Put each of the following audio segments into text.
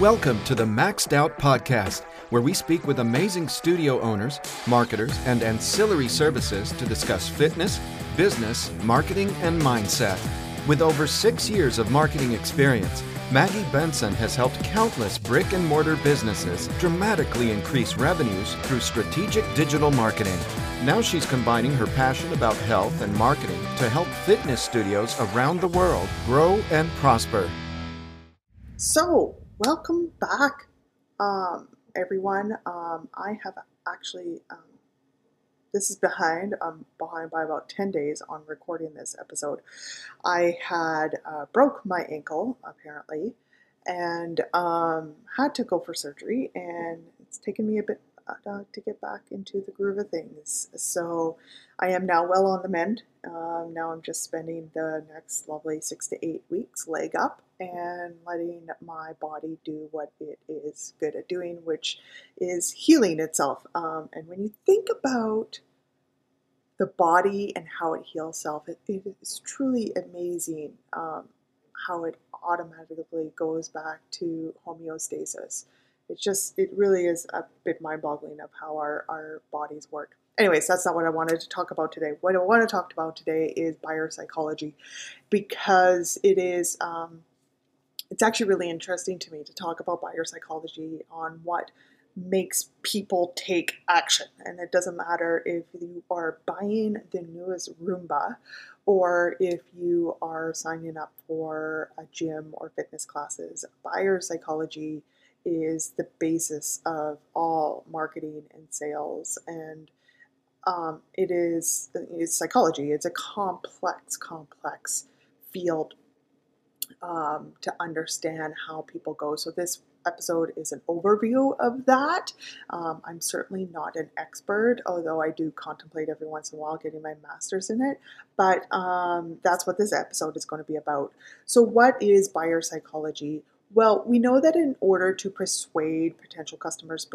Welcome to the Maxed Out Podcast, where we speak with amazing studio owners, marketers, and ancillary services to discuss fitness, business, marketing, and mindset. With over six years of marketing experience, Maggie Benson has helped countless brick and mortar businesses dramatically increase revenues through strategic digital marketing. Now she's combining her passion about health and marketing to help fitness studios around the world grow and prosper. So, welcome back, um, everyone. Um, I have actually, um, this is behind, I'm behind by about 10 days on recording this episode. I had uh, broke my ankle, apparently, and um, had to go for surgery, and it's taken me a bit uh, to get back into the groove of things. So I am now well on the mend. Um, now I'm just spending the next lovely six to eight weeks leg up and letting my body do what it is good at doing, which is healing itself. Um, and when you think about the body and how it heals self, it, it is truly amazing um, how it automatically goes back to homeostasis. It's just, it really is a bit mind boggling of how our, our bodies work anyways, that's not what I wanted to talk about today. What I want to talk about today is buyer psychology because it is um, it's actually really interesting to me to talk about buyer psychology on what makes people take action. And it doesn't matter if you are buying the newest Roomba or if you are signing up for a gym or fitness classes. Buyer psychology is the basis of all marketing and sales and um, it is it's psychology it's a complex complex field um, to understand how people go. So this episode is an overview of that. Um, I'm certainly not an expert, although I do contemplate every once in a while getting my master's in it. But um, that's what this episode is going to be about. So, what is buyer psychology? Well, we know that in order to persuade potential customers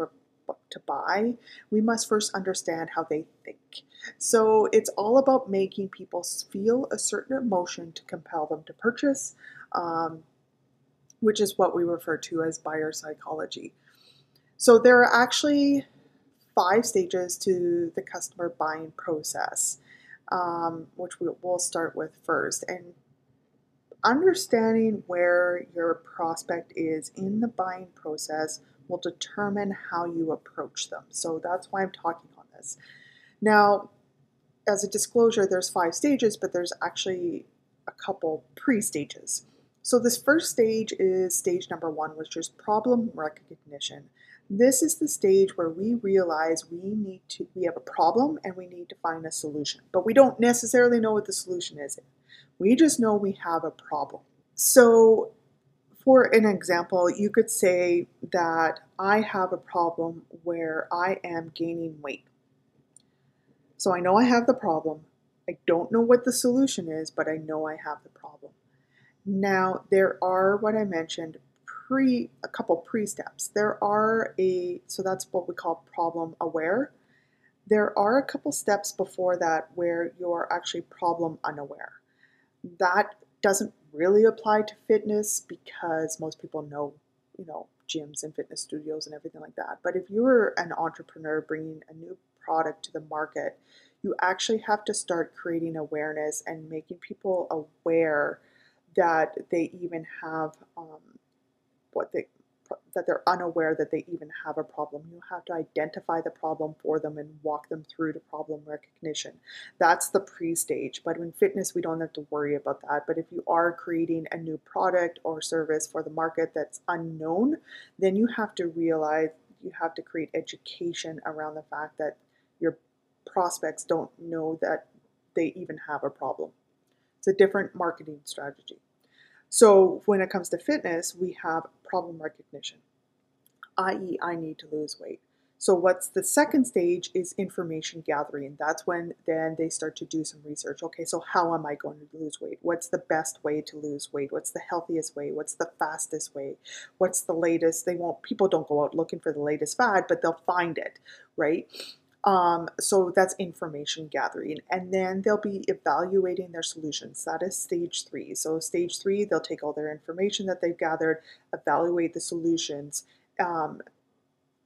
to buy, we must first understand how they think. So it's all about making people feel a certain emotion to compel them to purchase, um, which is what we refer to as buyer psychology. So there are actually five stages to the customer buying process, um, which we, will start with first. And understanding where your prospect is in the buying process will determine how you approach them. So that's why I'm talking on this. Now, as a disclosure, there's five stages, but there's actually a couple pre stages. So, this first stage is stage number one, which is problem recognition. This is the stage where we realize we need to, we have a problem and we need to find a solution, but we don't necessarily know what the solution is. We just know we have a problem. So, for an example, you could say that I have a problem where I am gaining weight. So I know I have the problem. I don't know what the solution is, but I know I have the problem. Now, there are what I mentioned pre a couple pre-steps. There are a so that's what we call problem aware. There are a couple steps before that where you're actually problem unaware. That doesn't really apply to fitness because most people know, you know, gyms and fitness studios and everything like that. But if you're an entrepreneur bringing a new product to the market, you actually have to start creating awareness and making people aware that they even have um, what they that they're unaware that they even have a problem. You have to identify the problem for them and walk them through to problem recognition. That's the pre stage. But in fitness, we don't have to worry about that. But if you are creating a new product or service for the market that's unknown, then you have to realize you have to create education around the fact that your prospects don't know that they even have a problem. It's a different marketing strategy. So when it comes to fitness, we have problem recognition, i.e., I need to lose weight. So what's the second stage is information gathering. That's when then they start to do some research. Okay, so how am I going to lose weight? What's the best way to lose weight? What's the healthiest way? What's the fastest way? What's the latest? They won't people don't go out looking for the latest fad, but they'll find it, right? Um, so that's information gathering. And then they'll be evaluating their solutions. That is stage three. So, stage three, they'll take all their information that they've gathered, evaluate the solutions, um,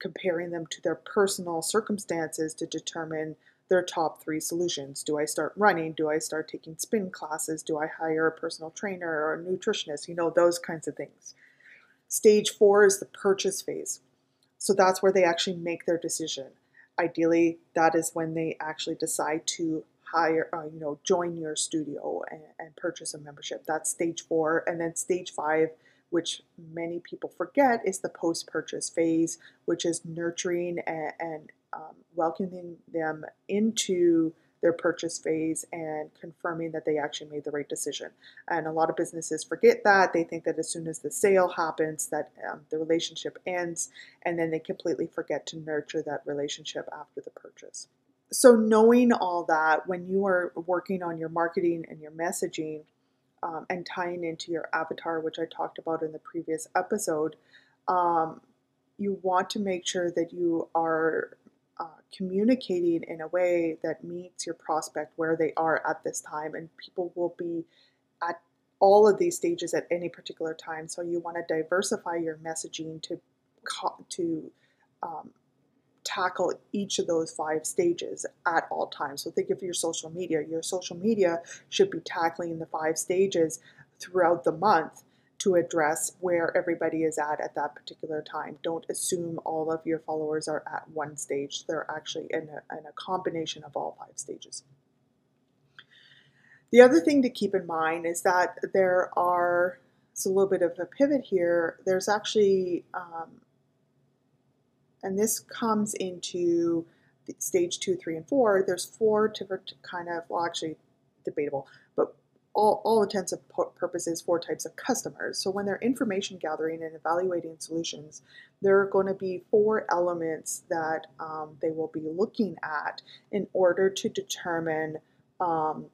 comparing them to their personal circumstances to determine their top three solutions. Do I start running? Do I start taking spin classes? Do I hire a personal trainer or a nutritionist? You know, those kinds of things. Stage four is the purchase phase. So that's where they actually make their decision. Ideally, that is when they actually decide to hire, uh, you know, join your studio and, and purchase a membership. That's stage four. And then stage five which many people forget is the post purchase phase, which is nurturing and, and um, welcoming them into their purchase phase and confirming that they actually made the right decision. And a lot of businesses forget that. They think that as soon as the sale happens, that um, the relationship ends, and then they completely forget to nurture that relationship after the purchase. So, knowing all that, when you are working on your marketing and your messaging, um, and tying into your avatar, which I talked about in the previous episode, um, you want to make sure that you are uh, communicating in a way that meets your prospect where they are at this time, and people will be at all of these stages at any particular time. So you want to diversify your messaging to to um, tackle each of those five stages at all times. So think of your social media. Your social media should be tackling the five stages throughout the month to address where everybody is at at that particular time. Don't assume all of your followers are at one stage. They're actually in a, in a combination of all five stages. The other thing to keep in mind is that there are, it's a little bit of a pivot here, there's actually um, and this comes into stage two, three, and four. There's four different kind of, well, actually debatable, all, all intents and purposes, four types of customers. So when they're information gathering and evaluating solutions, there are going to be four elements that um, they will be looking at in order to determine um,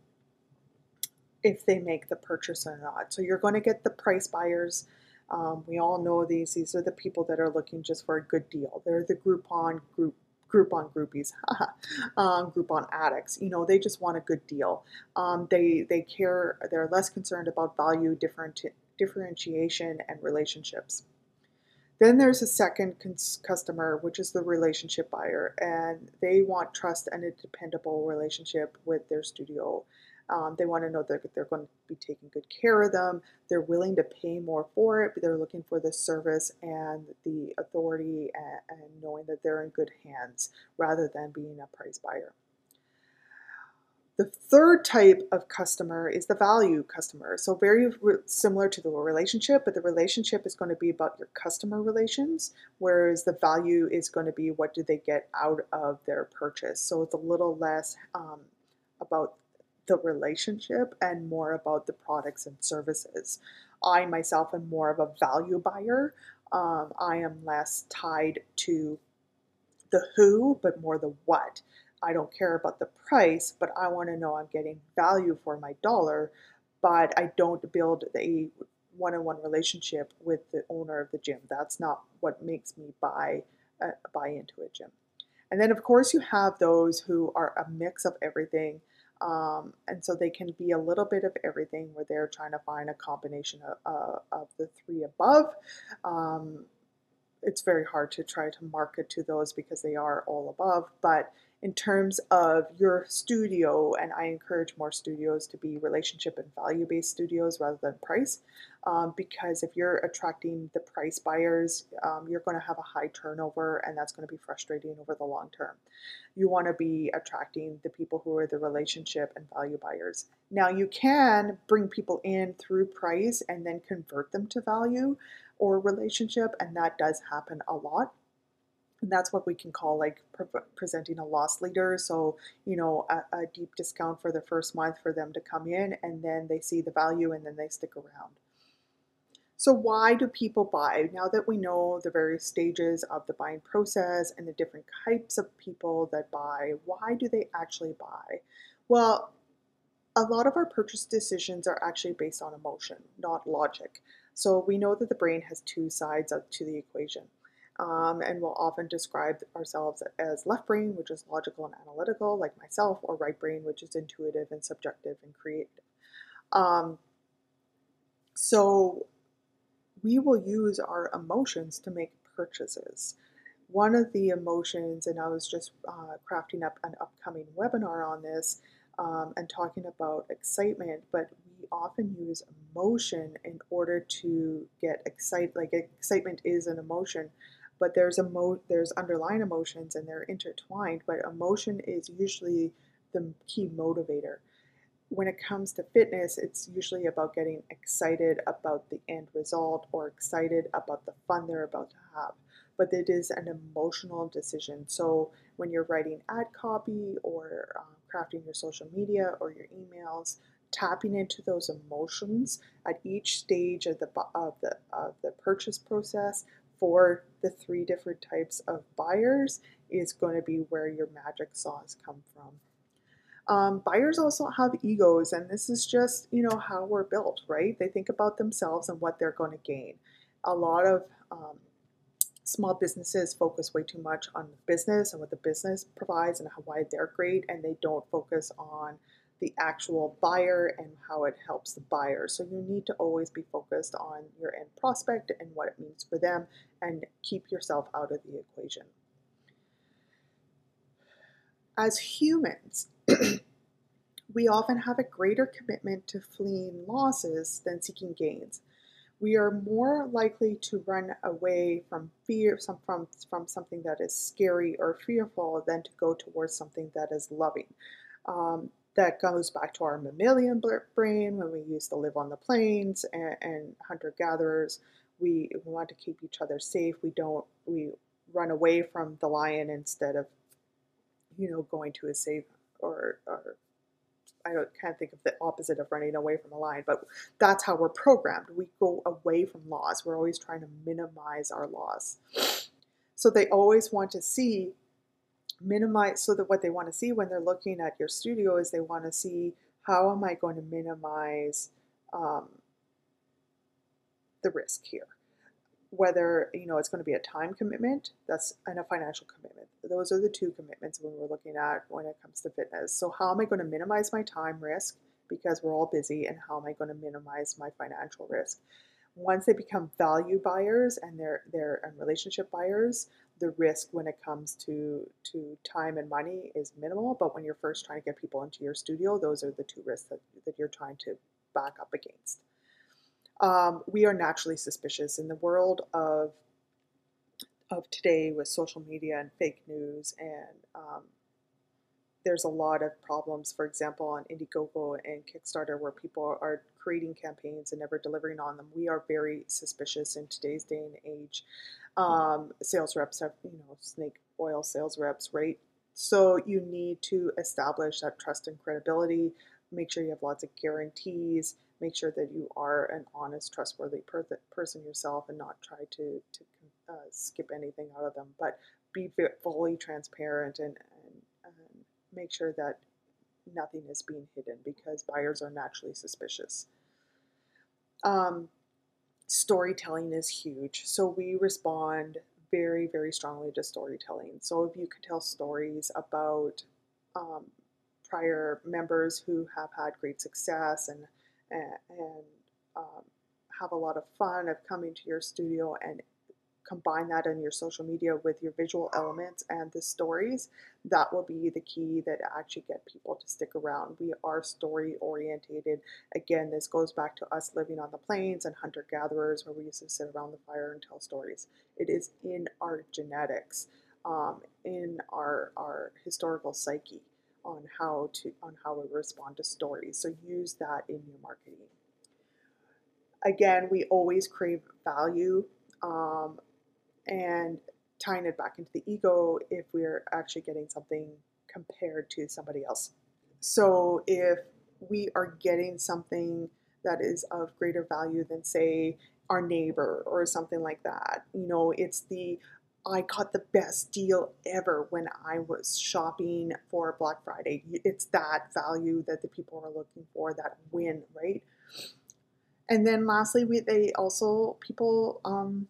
if they make the purchase or not. So you're going to get the price buyers, um, we all know these. These are the people that are looking just for a good deal. They're the Groupon group Groupon groupies, um, Groupon addicts. You know, they just want a good deal. Um, they they care. They're less concerned about value, different differentiation, and relationships. Then there's a second cons- customer, which is the relationship buyer, and they want trust and a dependable relationship with their studio. Um, they want to know that they're going to be taking good care of them. They're willing to pay more for it, but they're looking for the service and the authority and, and knowing that they're in good hands rather than being a price buyer. The third type of customer is the value customer. So, very re- similar to the relationship, but the relationship is going to be about your customer relations, whereas the value is going to be what do they get out of their purchase. So, it's a little less um, about the relationship and more about the products and services. I myself am more of a value buyer. Um, I am less tied to the who, but more the what. I don't care about the price, but I want to know I'm getting value for my dollar. But I don't build a one on one relationship with the owner of the gym. That's not what makes me buy, uh, buy into a gym. And then, of course, you have those who are a mix of everything um, and so they can be a little bit of everything where they're trying to find a combination of, uh, of the three above. Um, it's very hard to try to market to those because they are all above, but in terms of your studio, and I encourage more studios to be relationship and value based studios rather than price, um, because if you're attracting the price buyers, um, you're going to have a high turnover, and that's going to be frustrating over the long term. You want to be attracting the people who are the relationship and value buyers. Now, you can bring people in through price and then convert them to value or relationship, and that does happen a lot and that's what we can call like pre- presenting a loss leader. So you know a, a, deep discount for the first month for them to come in and then they see the value and then they stick around. So why do people buy? Now that we know the various stages of the buying process and the different types of people that buy why do they actually buy? Well a lot of our purchase decisions are actually based on emotion not logic. So we know that the brain has two sides to the equation Um, and we'll often describe ourselves as left brain, which is logical and analytical, like myself, or right brain, which is intuitive and subjective and creative. Um, so we will use our emotions to make purchases. One of the emotions, and I was just uh, crafting up an upcoming webinar on this um, and talking about excitement, but we often use emotion in order to get excited. Like excitement is an emotion, but there's a emo- there's underlying emotions and they're intertwined. But emotion is usually the key motivator when it comes to fitness, it's usually about getting excited about the end result or excited about the fun they're about to have. But it is an emotional decision. So when you're writing ad copy or uh, crafting your social media or your emails, tapping into those emotions at each stage of the of the of the purchase process for the three different types of buyers is going to be where your magic sauce come from. Um, buyers also have egos, and this is just you know how we're built, right? They think about themselves and what they're going to gain. A lot of um, small businesses focus way too much on the business and what the business provides and how why they're great, and they don't focus on the actual buyer and how it helps the buyer. So you need to always be focused on your end prospect and what it means for them, and keep yourself out of the equation. As humans, we often have a greater commitment to fleeing losses than seeking gains. We are more likely to run away from fear, some, from, from something that is scary or fearful than to go towards something that is loving. Um, that goes back to our mammalian brain when we used to live on the plains and, and hunter gatherers. We, we want to keep each other safe. We don't, we run away from the lion instead of, you know, going to a safe or, or I can't think of the opposite of running away from a lion, but that's how we're programmed. We go away from laws. We're always trying to minimize our laws. So they always want to see minimize so that what they want to see when they're looking at your studio is they want to see how am I going to minimize um, the risk here? Whether you know it's going to be a time commitment that's and a financial commitment. Those are the two commitments when we're looking at when it comes to fitness. So how am i going to minimize my time risk because we're all busy and how am i going to minimize my financial risk once they become value buyers and they're they're relationship buyers the risk when it comes to to time and money is minimal. But when you're first trying to get people into your studio those are the two risks that, that you're trying to back up against. Um, we are naturally suspicious in the world of of today with social media and fake news and um, there's a lot of problems for example on indiegogo and kickstarter where people are creating campaigns and never delivering on them. We are very suspicious in today's day and age. Um, sales reps have you know snake oil sales reps right? So you need to establish that trust and credibility. Make sure you have lots of guarantees. Make sure that you are an honest, trustworthy per- person yourself and not try to, to uh, skip anything out of them. But be fully transparent and, make sure that nothing is being hidden because buyers are naturally suspicious. Um, storytelling is huge. So we respond very, very strongly to storytelling. So if you could tell stories about um, prior members who have had great success and and, and um, have a lot of fun of coming to your studio and combine that in your social media with your visual elements and the stories, that will be the key that actually get people to stick around. We are story orientated. Again, this goes back to us living on the plains and hunter gatherers where we used to sit around the fire and tell stories. It is in our genetics, um, in our, our historical psyche on how to on how we respond to stories. So use that in your marketing. Again, we always crave value, um, and tying it back into the ego if we're actually getting something compared to somebody else. So if we are getting something that is of greater value than say our neighbor or something like that, you know, it's the I got the best deal ever when I was shopping for Black Friday. It's that value that the people are looking for, that win, right? And then lastly, we they also people um,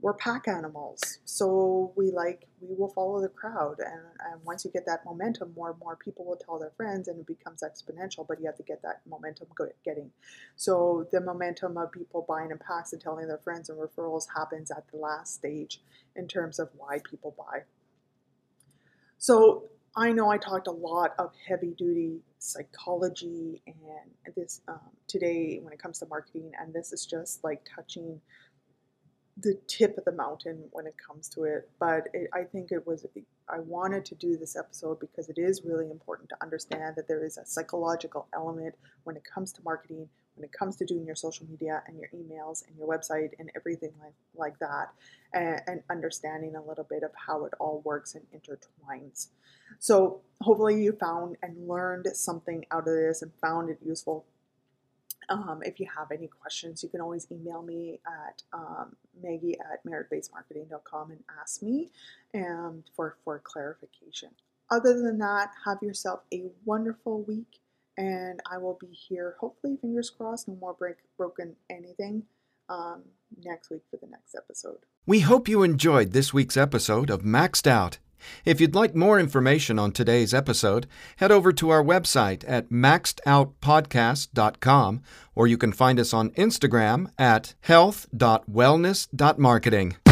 we're pack animals, so we like we will follow the crowd, and, and once you get that momentum, more and more people will tell their friends, and it becomes exponential. But you have to get that momentum getting. So the momentum of people buying in packs and telling their friends and referrals happens at the last stage in terms of why people buy. So I know I talked a lot of heavy duty psychology and this um, today when it comes to marketing, and this is just like touching the tip of the mountain when it comes to it. But it, I think it was, I wanted to do this episode because it is really important to understand that there is a psychological element when it comes to marketing, when it comes to doing your social media and your emails and your website and everything like, like that, and, and understanding a little bit of how it all works and intertwines. So hopefully you found and learned something out of this and found it useful um, if you have any questions, you can always email me at um, maggie at meritbasedmarketing.com and ask me um, for, for clarification. Other than that, have yourself a wonderful week, and I will be here, hopefully, fingers crossed, no more break, broken anything, um, next week for the next episode. We hope you enjoyed this week's episode of Maxed Out. If you'd like more information on today's episode, head over to our website at maxedoutpodcast.com or you can find us on Instagram at health.wellness.marketing.